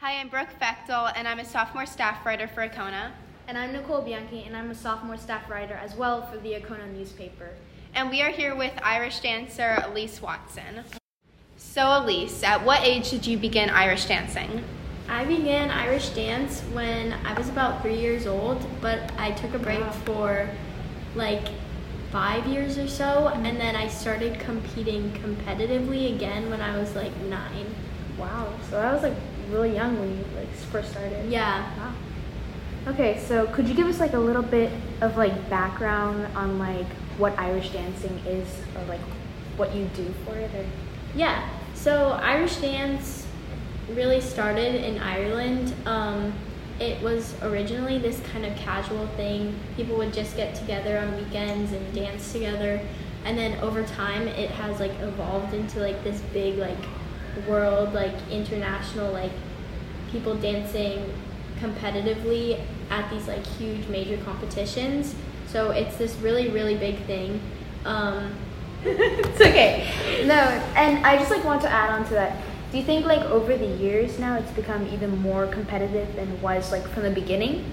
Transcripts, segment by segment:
Hi, I'm Brooke Fechtel, and I'm a sophomore staff writer for Achona. And I'm Nicole Bianchi, and I'm a sophomore staff writer as well for the Achona newspaper. And we are here with Irish dancer Elyse Watson. So, Elyse, at what age did you begin Irish dancing? I began Irish dance when I was about three years old, but I took a break Wow. for like five years or so, and then I started competing competitively again when I was like nine. Wow. So that was like really young when you like first started. Yeah. Wow. Okay, so could you give us like a little bit of like background on like what Irish dancing is or like what you do for it or Yeah. So Irish dance really started in Ireland. Um, it was originally this kind of casual thing. People would just get together on weekends and dance together. And then over time, it has like evolved into like this big like world, like international, like people dancing competitively at these like huge major competitions. So it's this really really big thing. Um, it's okay. No, and I just like want to add on to that. Do you think like over the years now it's become even more competitive than it was like from the beginning?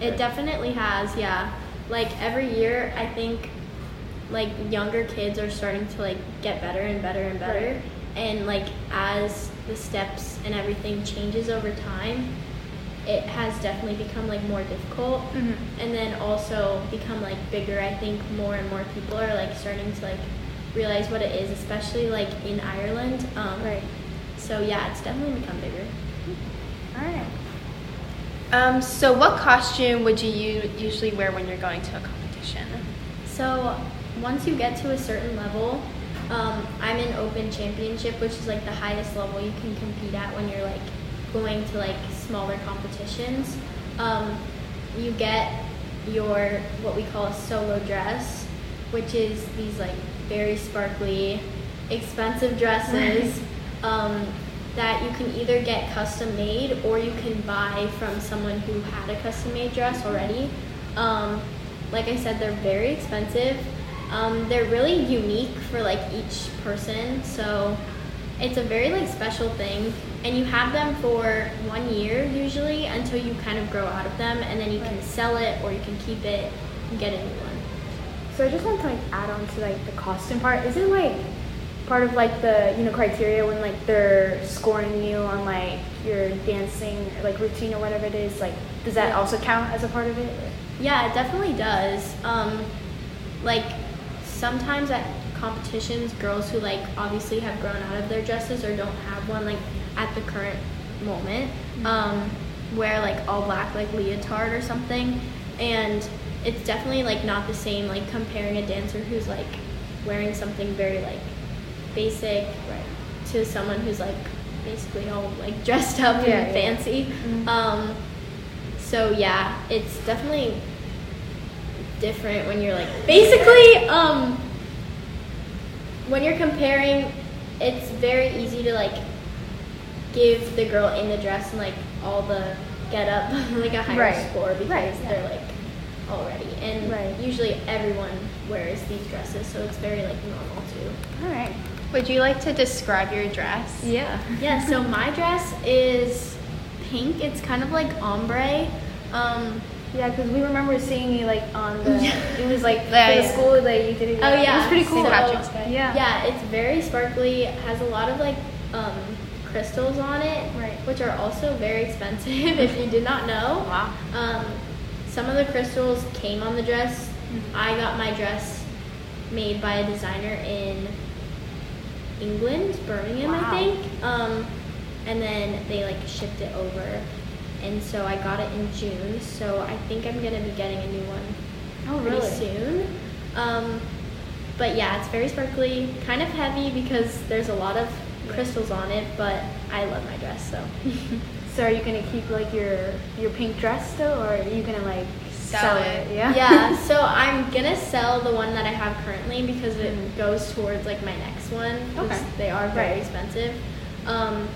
It definitely has, yeah. Like every year, I think like younger kids are starting to like get better and better and better. Right. And like as the steps and everything changes over time, it has definitely become like more difficult. Mhm. And then also become like bigger. I think more and more people are like starting to like realize what it is, especially like in Ireland. Um, Right. So yeah, it's definitely become bigger. All right. Um, so, what costume would you usually wear when you're going to a competition? So once you get to a certain level, um, I'm in open championship, which is like the highest level you can compete at when you're like going to like smaller competitions. Um, you get your what we call a solo dress, which is these like very sparkly, expensive dresses um, that you can either get custom made or you can buy from someone who had a custom made dress already. Um, like I said, they're very expensive. Um, they're really unique for like each person, so it's a very like special thing. And you have them for one year usually until you kind of grow out of them, and then you can sell it or you can keep it and get a new one. So I just want to like add on to like the costume part. Is it like part of like the you know criteria when like they're scoring you on like your dancing like routine or whatever it is? Like, does that Yeah. also count as a part of it? Yeah, it definitely does. Um, like sometimes at competitions, girls who like obviously have grown out of their dresses or don't have one like at the current moment, um, wear like all black like leotard or something, and it's definitely like not the same like comparing a dancer who's like wearing something very like basic Right. to someone who's like basically all like dressed up Yeah, and yeah. fancy. Mhm. Um, so yeah, it's definitely different when you're like basically um, when you're comparing. It's very easy to like give the girl in the dress and like all the get up like a higher Right. score because Right, yeah. they're like already and Right. usually everyone wears these dresses so it's very like normal too. All right. Would you like to describe your dress? Yeah. Yeah, so my dress is pink. It's kind of like ombre. Um, Yeah, because we remember seeing you like on the. Yeah. It was like Yeah, for the school that you did it. Oh, It yeah. was pretty cool. St. Patrick's Day. Yeah. yeah, it's very sparkly. Has a lot of like um, crystals on it, Right. which are also very expensive. if you did not know, Wow. um, some of the crystals came on the dress. Mhm. I got my dress made by a designer in England, Birmingham, Wow. I think. Um, and then they like shipped it over, and so I got it in June. So I think I'm gonna be getting a new one. pretty really? soon. Um, but yeah, it's very sparkly, kind of heavy because there's a lot of crystals on it. But I love my dress, so. So are you gonna keep like your your pink dress still, or are you gonna like Sell it. Yeah. yeah, so I'm gonna sell the one that I have currently because it Mhm. goes towards like my next one. Okay. They are very Right. expensive. Um,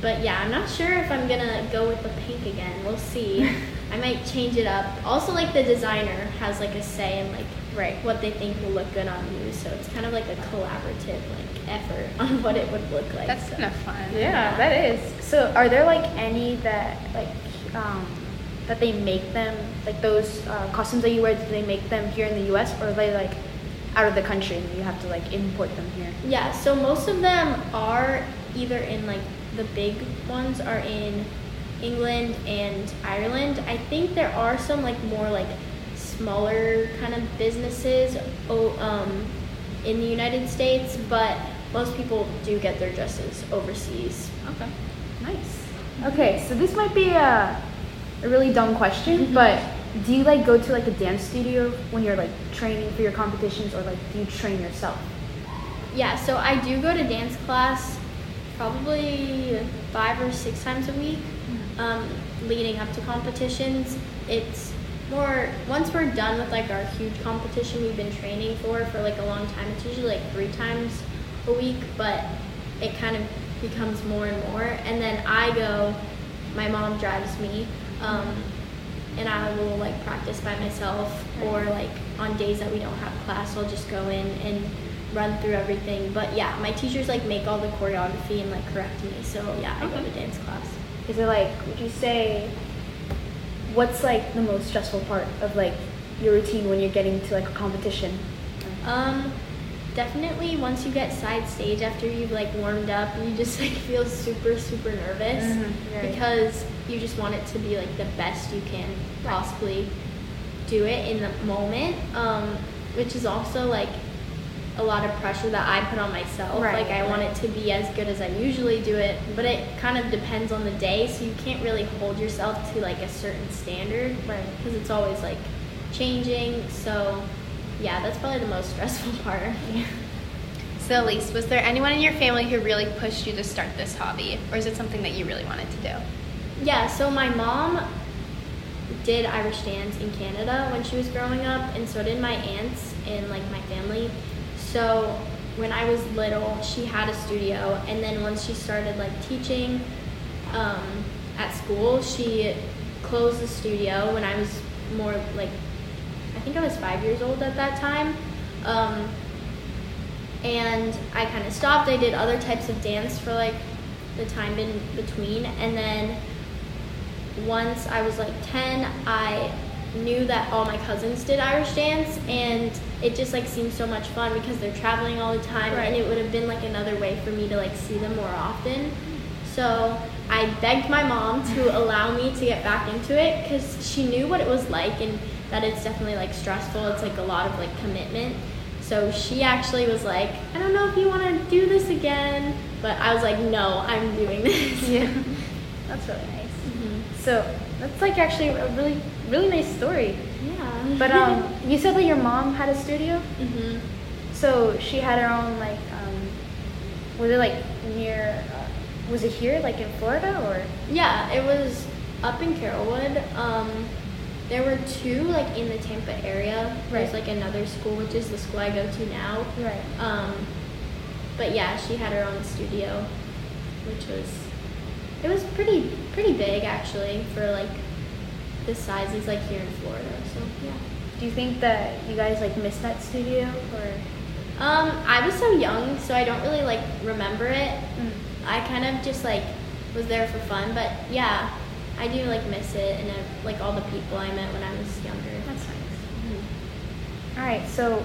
but yeah, I'm not sure if I'm gonna go with the pink again. We'll see. I might change it up. Also, like the designer has like a say in like Right. what they think will look good on you. So it's kind of like a collaborative like effort on what it would look like. That's so. kind of fun. Yeah, that is. So, are there like any that like um, that they make them like those uh, costumes that you wear? Do they make them here in the U.S. or are they like out of the country and you have to like import them here? Yeah, so most of them are either in like the big ones are in England and Ireland. I think there are some like more like smaller kind of businesses um, in the United States, but most people do get their dresses overseas. Okay, nice. Okay, so this might be a, a really dumb question, but do you like go to like a dance studio when you're like training for your competitions, or like do you train yourself? Yeah, so I do go to dance class probably five or six times a week um, leading up to competitions. It's more, once we're done with like our huge competition we've been training for for like a long time, it's usually like three times a week, but it kind of becomes more and more. And then I go, my mom drives me. Um, and I will like practice by myself or like on days that we don't have class I'll just go in and run through everything. But yeah, my teachers like make all the choreography and like correct me. So yeah, I go to dance class. Is it like, would you say, what's like the most stressful part of like your routine when you're getting to like a competition? Um, definitely once you get side stage after you've like warmed up, you just like feel super super nervous Mhm, right. because you just want it to be like the best you can possibly do it in the moment. Um, which is also like a lot of pressure that I put on myself. Right, Like I want it to be as good as I usually do it, but it kind of depends on the day, so you can't really hold yourself to like a certain standard Right. because it's always like changing. So, yeah, that's probably the most stressful part. So, Elyse, was there anyone in your family who really pushed you to start this hobby, or is it something that you really wanted to do? Yeah, so my mom did Irish dance in Canada when she was growing up, and so did my aunts and like my family. So when I was little, she had a studio, and then once she started like teaching um, at school, she closed the studio when I was more like I think I was five years old at that time. Um, and I kind of stopped. I did other types of dance for like the time in between, and then once I was like 10, I knew that all my cousins did Irish dance, and it just like seemed so much fun because they're traveling all the time, Right. and it would have been like another way for me to like see them more often. So I begged my mom to allow me to get back into it because she knew what it was like and that it's definitely like stressful. It's like a lot of like commitment. So she actually was like, I don't know if you want to do this again, but I was like, no, I'm doing this. Yeah, that's really nice. Mhm. So that's like actually a really really nice story. Yeah. But um, you said that your mom had a studio, hmm so she had her own like um, was it like near? Uh, was it here like in Florida or? Yeah, it was up in Carrollwood. Um, there were two like in the Tampa area. There's Right. like another school, which is the school I go to now. Right. Um, but yeah, she had her own studio, which was it was pretty pretty big actually for like the sizes like here in Florida. So yeah. Do you think that you guys like miss that studio or? Um, I was so young, so I don't really like remember it. Mm. I kind of just like was there for fun, but yeah, I do like miss it and uh, like all the people I met when I was younger. That's nice. Mhm. All right. So,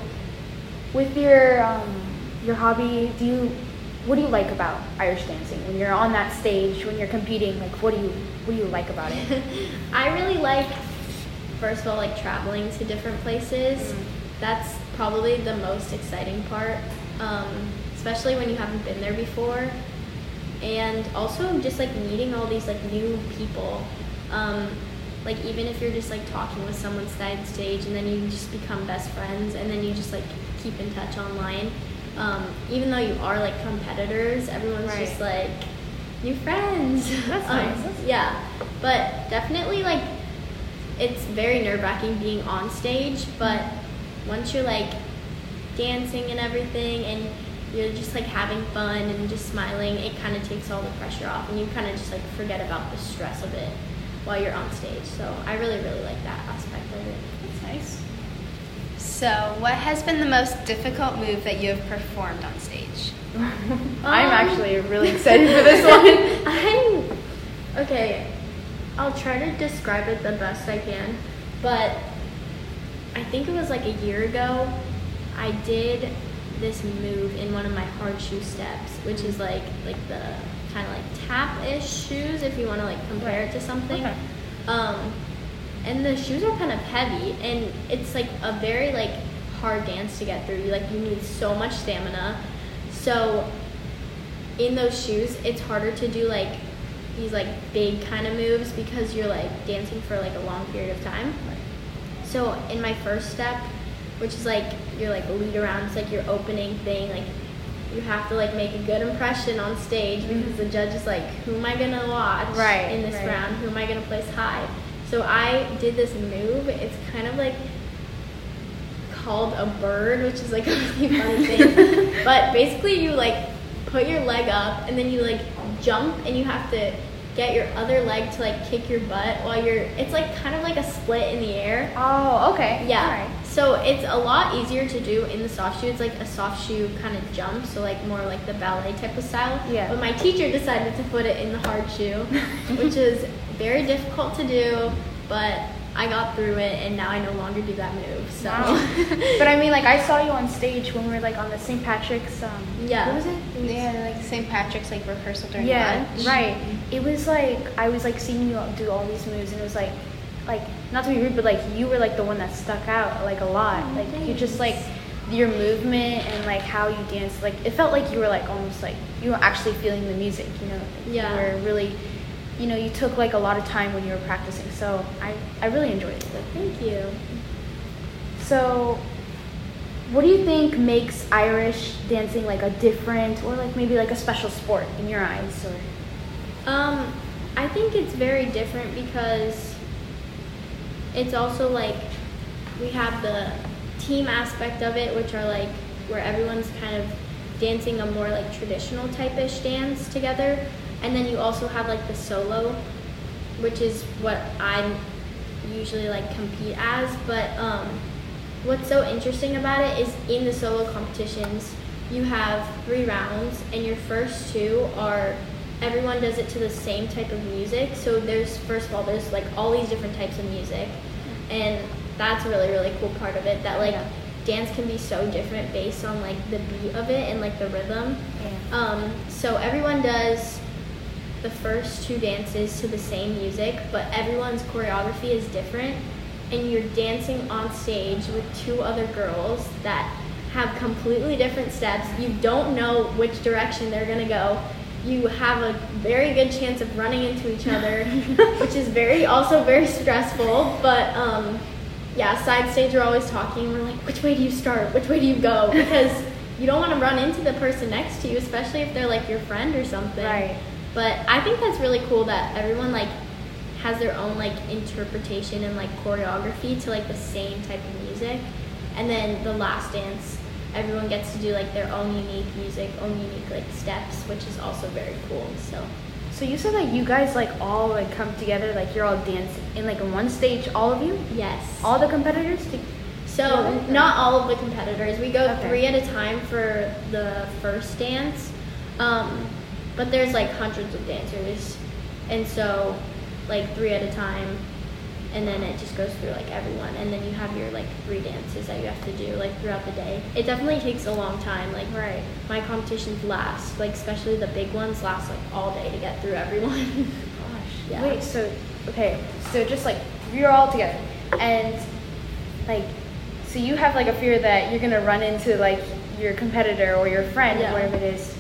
with your um, your hobby, do you what do you like about Irish dancing when you're on that stage when you're competing? Like, what do you what do you like about it? I really like, first of all, like traveling to different places. Mm. That's probably the most exciting part, um, especially when you haven't been there before. And also just like meeting all these like new people. Um, like even if you're just like talking with someone side stage and then you just become best friends and then you just like keep in touch online. Um, even though you are like competitors, everyone's Right. just like new friends. That's Um, nice. That's- yeah, but definitely like it's very nerve wracking being on stage, but once you're like dancing and everything and you're just like having fun and just smiling, it kind of takes all the pressure off, and you kind of just like forget about the stress of it while you're on stage. So I really, really like that aspect of it. That's nice. So, what has been the most difficult move that you have performed on stage? I'm Um, actually really excited for this one. I'm okay. I'll try to describe it the best I can, but I think it was like a year ago. I did this move in one of my hard shoe steps, which is like like the kind of like tap-ish shoes if you want to like compare it to something. Okay. Um, and the shoes are kind of heavy, and it's like a very like hard dance to get through. You like you need so much stamina. So in those shoes, it's harder to do like these like big kind of moves because you're like dancing for like a long period of time. So in my first step, which is like your like lead around, it's like your opening thing, like you have to like make a good impression on stage because the judge is like, who am I gonna watch Right, in this right. round? Who am I gonna place high? So I did this move. It's kind of like called a bird, which is like a really funny thing. but basically, you like put your leg up and then you like jump and you have to get your other leg to like kick your butt while you're. It's like kind of like a split in the air. Oh, okay. Yeah. So it's a lot easier to do in the soft shoe. It's like a soft shoe kind of jump, so like more like the ballet type of style. Yeah. But my teacher decided to put it in the hard shoe, which is very difficult to do, but I got through it and now I no longer do that move. So Wow. but I mean, like I saw you on stage when we were like on the St. Patrick's. Um, Yeah. What was it? Yeah, like St. Patrick's like rehearsal during Yeah, lunch. right. It was like I was like seeing you do all these moves, and it was like, like not to be rude, but like you were like the one that stuck out like a lot. Oh, like you just like your movement and like how you danced. Like it felt like you were like almost like you were actually feeling the music. You know. Like, Yeah. You were really, you know, you took like a lot of time when you were practicing. So I I really enjoyed it. Like, Thank you. so, what do you think makes Irish dancing like a different or like maybe like a special sport in your eyes? Or Um, I think it's very different because it's also like we have the team aspect of it, which are like where everyone's kind of dancing a more like traditional type-ish dance together, and then you also have like the solo, which is what I usually like compete as. But um, what's so interesting about it is in the solo competitions, you have three rounds, and your first two are everyone does it to the same type of music. So there's first of all there's like all these different types of music, and that's a really really cool part of it. That like Yeah. dance can be so different based on like the beat of it and like the rhythm. Yeah. Um, so everyone does the first two dances to the same music, but everyone's choreography is different, and you're dancing on stage with two other girls that have completely different steps. You don't know which direction they're gonna go. You have a very good chance of running into each other, which is very also very stressful. But um, yeah, side stage we're always talking. We're like, which way do you start? Which way do you go? Because you don't want to run into the person next to you, especially if they're like your friend or something. Right. But I think that's really cool that everyone like has their own like interpretation and like choreography to like the same type of music. And then the last dance, everyone gets to do like their own unique music, own unique like steps, which is also very cool. So So you said that you guys like all like come together, like you're all dancing in like one stage, all of you, yes. all the competitors. To, So not all of the competitors. We go Okay. three at a time for the first dance, um, but there's like hundreds of dancers, and so like three at a time, and then it just goes through like everyone, and then you have your like three dances that you have to do like throughout the day. It definitely takes a long time. Like right. my competitions last, like especially the big ones, last like all day to get through everyone. Gosh. Yeah. Wait. So okay. So just like you're all together, and like, so you have like a fear that you're gonna run into like your competitor or your friend Yeah. or whatever it is.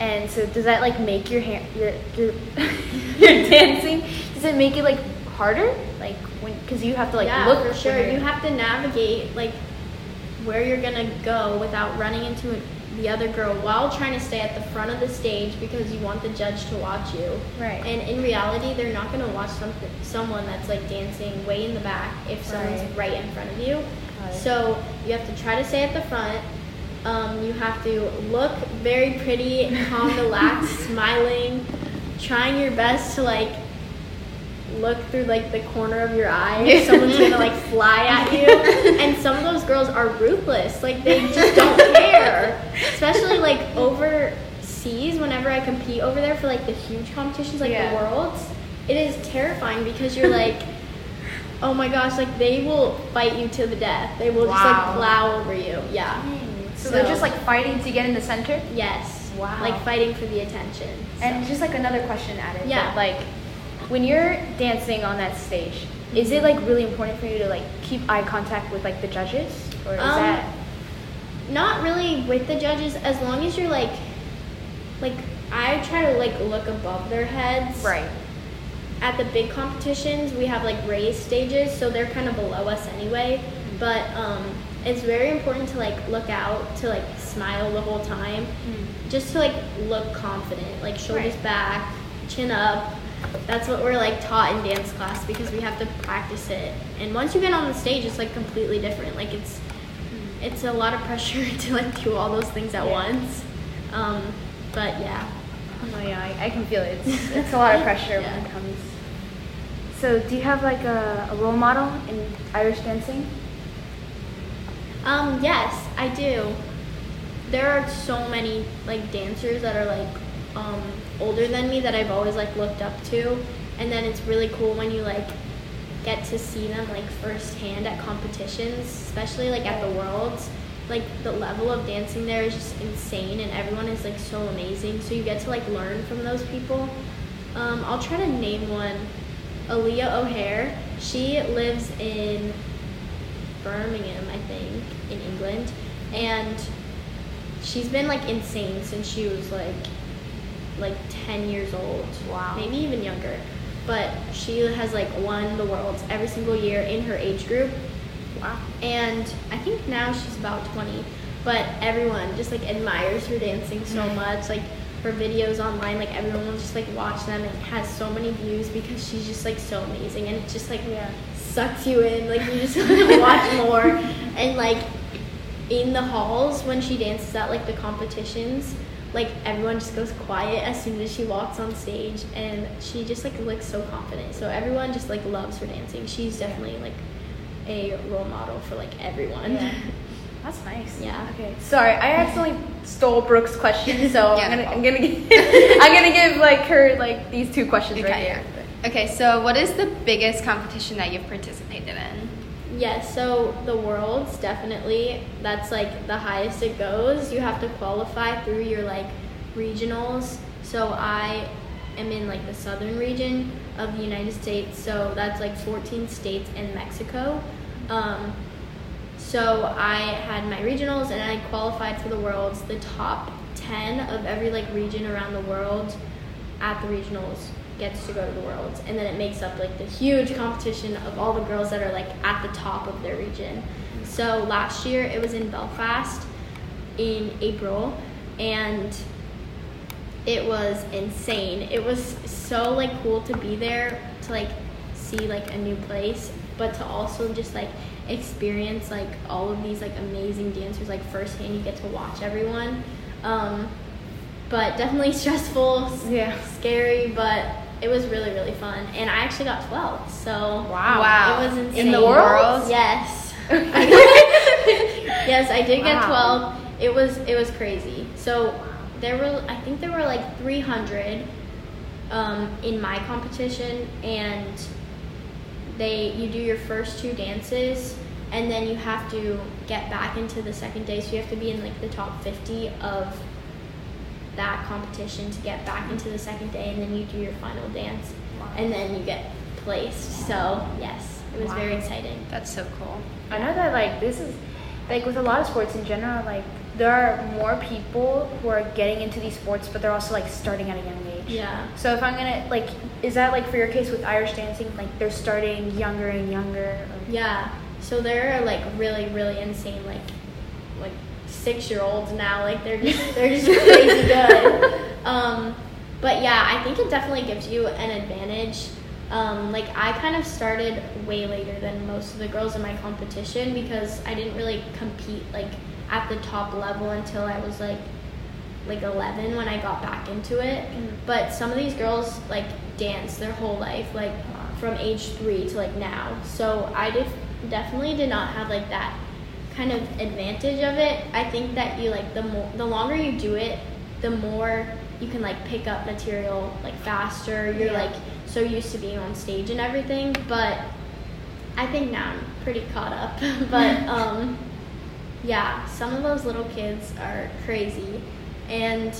And so does that like make your hand your your your dancing? Does it make it like harder? Like when because you have to like yeah, look for sure. you're- have to navigate like where you're gonna go without running into the other girl while trying to stay at the front of the stage because you want the judge to watch you. Right. And in reality, they're not gonna watch something someone that's like dancing way in the back if someone's Right. right in front of you. So you have to try to stay at the front. Um, you have to look very pretty, calm, relaxed, smiling, trying your best to like look through like the corner of your eye if someone's gonna like fly at you. And some of those girls are ruthless. Like they just don't care. Especially like overseas, whenever I compete over there for like the huge competitions like Yeah. the worlds, it is terrifying because you're like Oh my gosh, like they will fight you to the death. They will just like plow over you. Yeah. Hmm. So, they're just like fighting to get in the center. Yes. Wow. Like fighting for the attention. And just like another question added. Yeah. but, Like when you're dancing on that stage, is it like really important for you to like keep eye contact with like the judges, or is Um, that not really with the judges as long as you're like like I try to like look above their heads. right? At the big competitions, we have like raised stages, so they're kind of below us anyway. But um, it's very important to like look out, to like smile the whole time, just to like look confident, like shoulders Right. back, chin up. That's what we're like taught in dance class because we have to practice it. And once you get on the stage, it's like completely different. Like it's it's a lot of pressure to like do all those things at Yeah. once. Um, but yeah. Oh yeah, I, I can feel it. It's, it's a lot of pressure Yeah. when it comes. So, do you have like a, a role model in Irish dancing? Um, yes, I do. There are so many like dancers that are like um, older than me that I've always like looked up to, and then it's really cool when you like get to see them like firsthand at competitions, especially like at the worlds. Like the level of dancing there is just insane, and everyone is like so amazing. So you get to like learn from those people. Um, I'll try to name one. Aaliyah O'Hare. She lives in Birmingham, I think, in England, and she's been like insane since she was like like 10 years old. Wow. Maybe even younger. But she has like won the worlds every single year in her age group. Wow. And I think now she's about 20. But everyone just like admires her dancing so mm-hmm. much. Like her videos online, like everyone will just like watch them and has so many views because she's just like so amazing and it just like Yeah. sucks you in. Like you just want to watch more. And like in the halls when she dances at like the competitions, like everyone just goes quiet as soon as she walks on stage and she just like looks so confident. So everyone just like loves her dancing. She's definitely like a role model for like everyone. Yeah. That's nice. Yeah. Okay. Sorry, I accidentally stole Brooke's question, so Yeah, I'm gonna I'm gonna give, I'm gonna give like her like these two questions right Okay, here. yeah. Okay, so what is the biggest competition that you've participated in? Yes, so the worlds definitely that's like the highest it goes. You have to qualify through your like regionals. So I am in like the southern region of the United States, so that's like 14 states and Mexico. Um, so I had my regionals and I qualified for the worlds. The top 10 of every like region around the world at the regionals gets to go to the worlds and then it makes up like the huge competition of all the girls that are like at the top of their region. So last year it was in belfast in april and it was insane. It was so like cool to be there to like see like a new place but to also just like experience like all of these like amazing dancers like firsthand you get to watch everyone. Um, but definitely stressful Yeah. scary, but it was really really fun. And I actually got 12, so Wow. Wow. it was insane. In the world? Yes. yes, I did get Wow. 12. It was it was crazy. So there were I think there were like 300 um, in my competition, and they you do your first two dances, and then you have to get back into the second day. So you have to be in like the top 50 of that competition to get back into the second day, and then you do your final dance, and then you get placed. So yes, it was very exciting. That's so cool. I know that like this is like with a lot of sports in general, like there are more people who are getting into these sports, but they're also like starting at a young age. Yeah. So if I'm gonna like, is that like for your case with Irish dancing? Like they're starting younger and younger. Or, Yeah. So they're like really, really insane like like six year olds now. Like they're just they're just crazy good. Um, but yeah, I think it definitely gives you an advantage. Um, like I kind of started way later than most of the girls in my competition because I didn't really compete like at the top level until I was like like 11 when I got back into it. But some of these girls like dance their whole life, like from age three to like now. So I def- definitely did not have like that kind of advantage of it. I think that you like the more the longer you do it, the more you can like pick up material like faster. You're Yeah. like so used to being on stage and everything, but I think now I'm pretty caught up. but um yeah, some of those little kids are crazy. And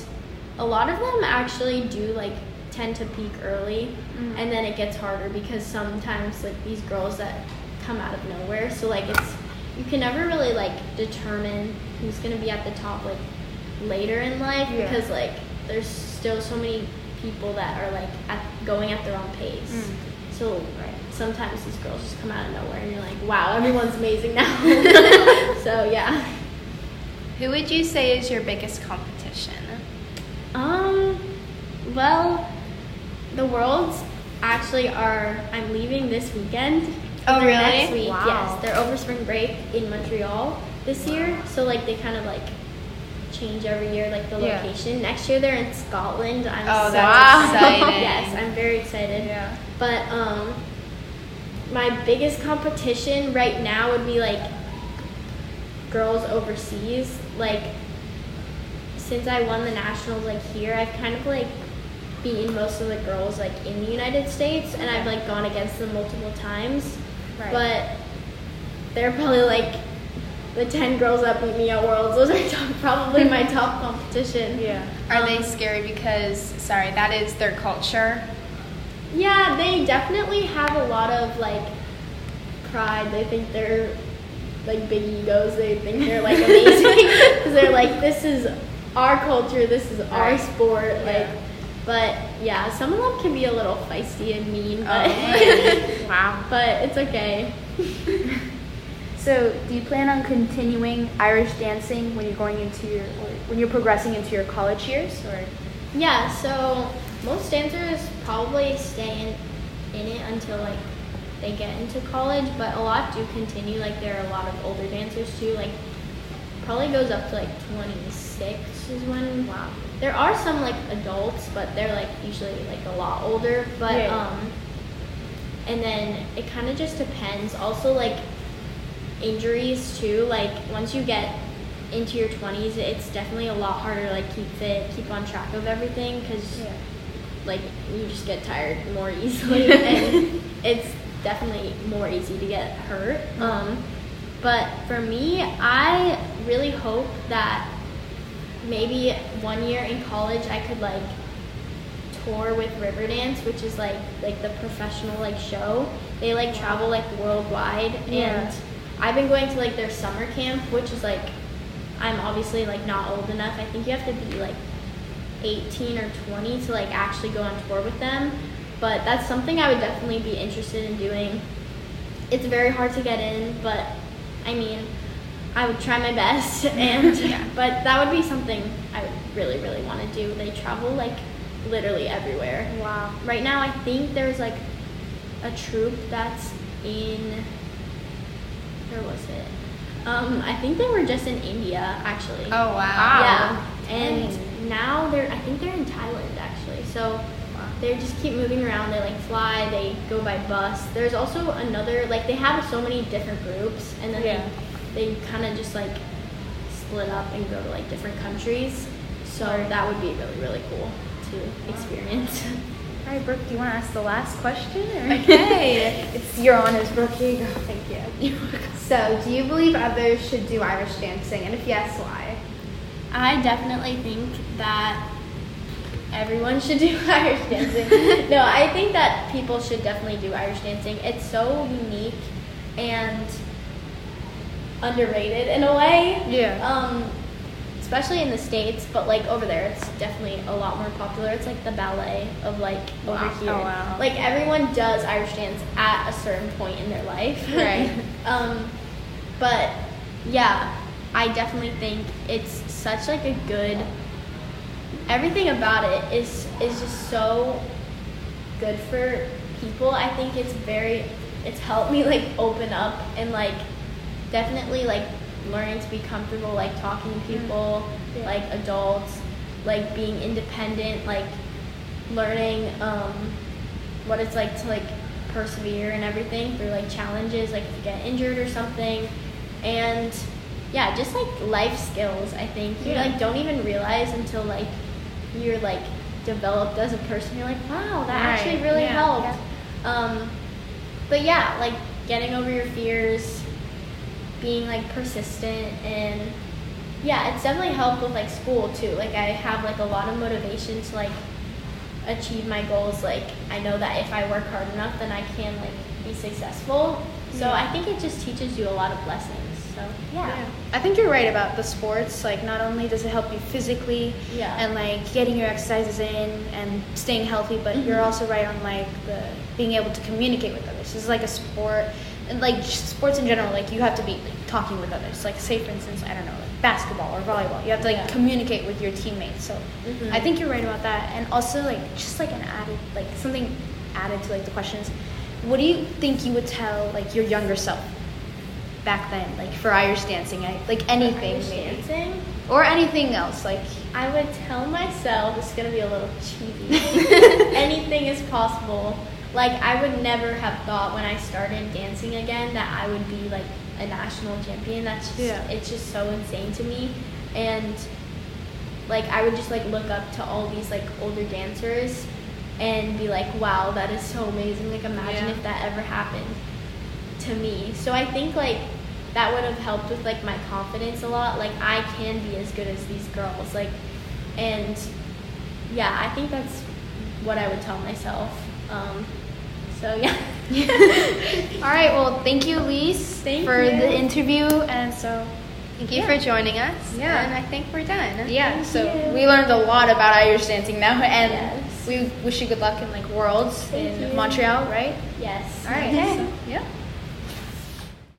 a lot of them actually do like tend to peak early Mm. and then it gets harder because sometimes like these girls that come out of nowhere so like it's you can never really like determine who's going to be at the top like later in life Yeah. because like there's still so many people that are like at, going at their own pace Mm. so sometimes these girls just come out of nowhere and you're like wow everyone's amazing now so yeah Who would you say is your biggest competition? Um, well, the worlds actually are. I'm leaving this weekend. Oh, really? Next week, Wow. yes. They're over spring break in Montreal this year. So like they kind of like change every year, like the Yeah. location. Next year they're in Scotland. I'm Oh, so that's excited. exciting. yes, I'm very excited. Yeah. But um, my biggest competition right now would be like girls overseas. Like since I won the nationals like here, I've kind of like beaten most of the girls like in the United States, and I've like gone against them multiple times. Right. But they're probably like the ten girls that beat me at Worlds. Those are top, probably my top competition. Yeah. Are Um, they scary because, sorry, that is their culture? Yeah, they definitely have a lot of like pride. They think they're like big egos. They think they're like amazing because they're like, this is our culture. This is our Right. sport. Like, Yeah. But yeah, some of them can be a little feisty and mean, oh, but Oh. Wow. but it's okay. So, do you plan on continuing Irish dancing when you're going into your, or when you're progressing into your college years, or? Yeah, so most dancers probably stay in, in it until like they get into college, but a lot do continue. Like there are a lot of older dancers too. Like probably goes up to like 26 is when. Wow. There are some like adults, but they're like usually like a lot older. But um, and then it kind of just depends. Also like injuries too. Like once you get into your 20s, it's definitely a lot harder like keep fit, keep on track of everything because Yeah. like you just get tired more easily and it's definitely more easy to get hurt. Um, but for me, I really hope that maybe one year in college I could like tour with Riverdance, which is like like the professional like show. They like travel like worldwide Yeah. and I've been going to like their summer camp, which is like I'm obviously like not old enough. I think you have to be like 18 or 20 to like actually go on tour with them. But that's something I would definitely be interested in doing. It's very hard to get in, but I mean, I would try my best and Yeah. but that would be something I would really really want to do. They travel like literally everywhere. Wow. Right now I think there's like a troop that's in where was it? Um, I think they were just in India actually. Oh, wow. Yeah, and Dang. now they're I think they're in Thailand actually. So they just keep moving around. They like fly. They go by bus. There's also another like they have so many different groups, and then Yeah. they they kind of just like split up and go to like different countries. So that would be really really cool to experience. All right, Brooke, do you want to ask the last question? Or? Okay. it's your honors, Brooke. Here you go. Thank you. So, do you believe others should do Irish dancing? And if yes, why? I definitely think that everyone should do Irish dancing. no, I think that people should definitely do Irish dancing. It's so unique and underrated in a way. Yeah. Um, especially in the states, but like over there, it's definitely a lot more popular. It's like the ballet of like over here. Oh, wow. Like everyone does Irish dance at a certain point in their life. Right. um, but yeah, I definitely think it's such like a good. Everything about it is is just so good for people. I think it's very it's helped me like open up and like definitely like learning to be comfortable like talking to people, Yeah. like adults, like being independent, like learning um, what it's like to like persevere and everything through like challenges, like if you get injured or something, and yeah, just like life skills. I think you Yeah. like don't even realize until like you're like developed as a person. You're like, wow, that Right. actually really Yeah. helped. Um, but yeah, like getting over your fears, being like persistent, and yeah, it's definitely helped with like school too. Like I have like a lot of motivation to like achieve my goals. Like I know that if I work hard enough, then I can like be successful. So I think it just teaches you a lot of lessons. So yeah. I think you're right about the sports. Like, not only does it help you physically Yeah. and like getting your exercises in and staying healthy, but you're Mhm. also right on like the being able to communicate with others. This is like a sport, and like sports in general. Like, you have to be like, talking with others. Like, say for instance, I don't know, like basketball or volleyball. You have to like Yeah. communicate with your teammates. So, Mhm. I think you're right about that. And also like just like an added like something added to like the questions. What do you think you would tell like your younger self back then, like for Irish dancing, I, like anything dancing. or anything else, like I would tell myself, it's gonna be a little cheesy, anything is possible. Like, I would never have thought when I started dancing again that I would be like a national champion. That's just, Yeah. it's just so insane to me. And like, I would just like look up to all these like older dancers and be like, wow, that is so amazing. Like, imagine Yeah. if that ever happened to me. So I think like that would have helped with like my confidence a lot. Like I can be as good as these girls. Like and yeah, I think that's what I would tell myself. Um, so yeah. All right, well, thank you, Elyse, Thank for you. the interview, and so Thank you Yeah. for joining us. Yeah. And I think we're done. yeah, Thank so you. we learned a lot about Irish dancing now, and Yes. we wish you good luck in like Worlds Thank in you. Montreal, right? yes. All right, Okay. so, yeah.